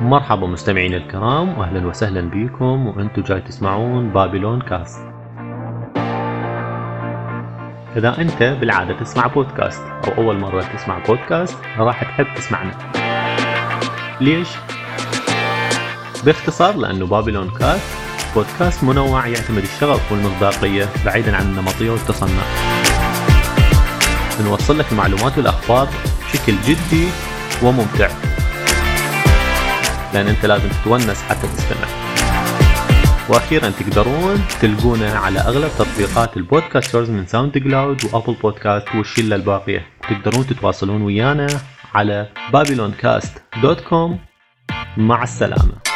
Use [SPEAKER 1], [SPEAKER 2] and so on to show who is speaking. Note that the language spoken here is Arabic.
[SPEAKER 1] مرحبا مستمعين الكرام واهلا وسهلا بكم وأنتم جاي تسمعون بابلون كاست. إذا أنت بالعادة تسمع بودكاست أو أول مرة تسمع بودكاست راح تحب تسمعنا. ليش؟ باختصار لأنه بابلون كاست بودكاست منوع يعتمد الشغف والمصداقية بعيدا عن النمطية والتصنع. بنوصل لك المعلومات والاخبار بشكل جدي وممتع. لأن أنت لازم تتونس حتى تستمع. وأخيرا تقدرون تلقونا على أغلب تطبيقات ال podcasters من SoundCloud و Apple Podcast والشلة الباقية. تقدرون تتواصلون ويانا على babylon.cast.com مع السلامة.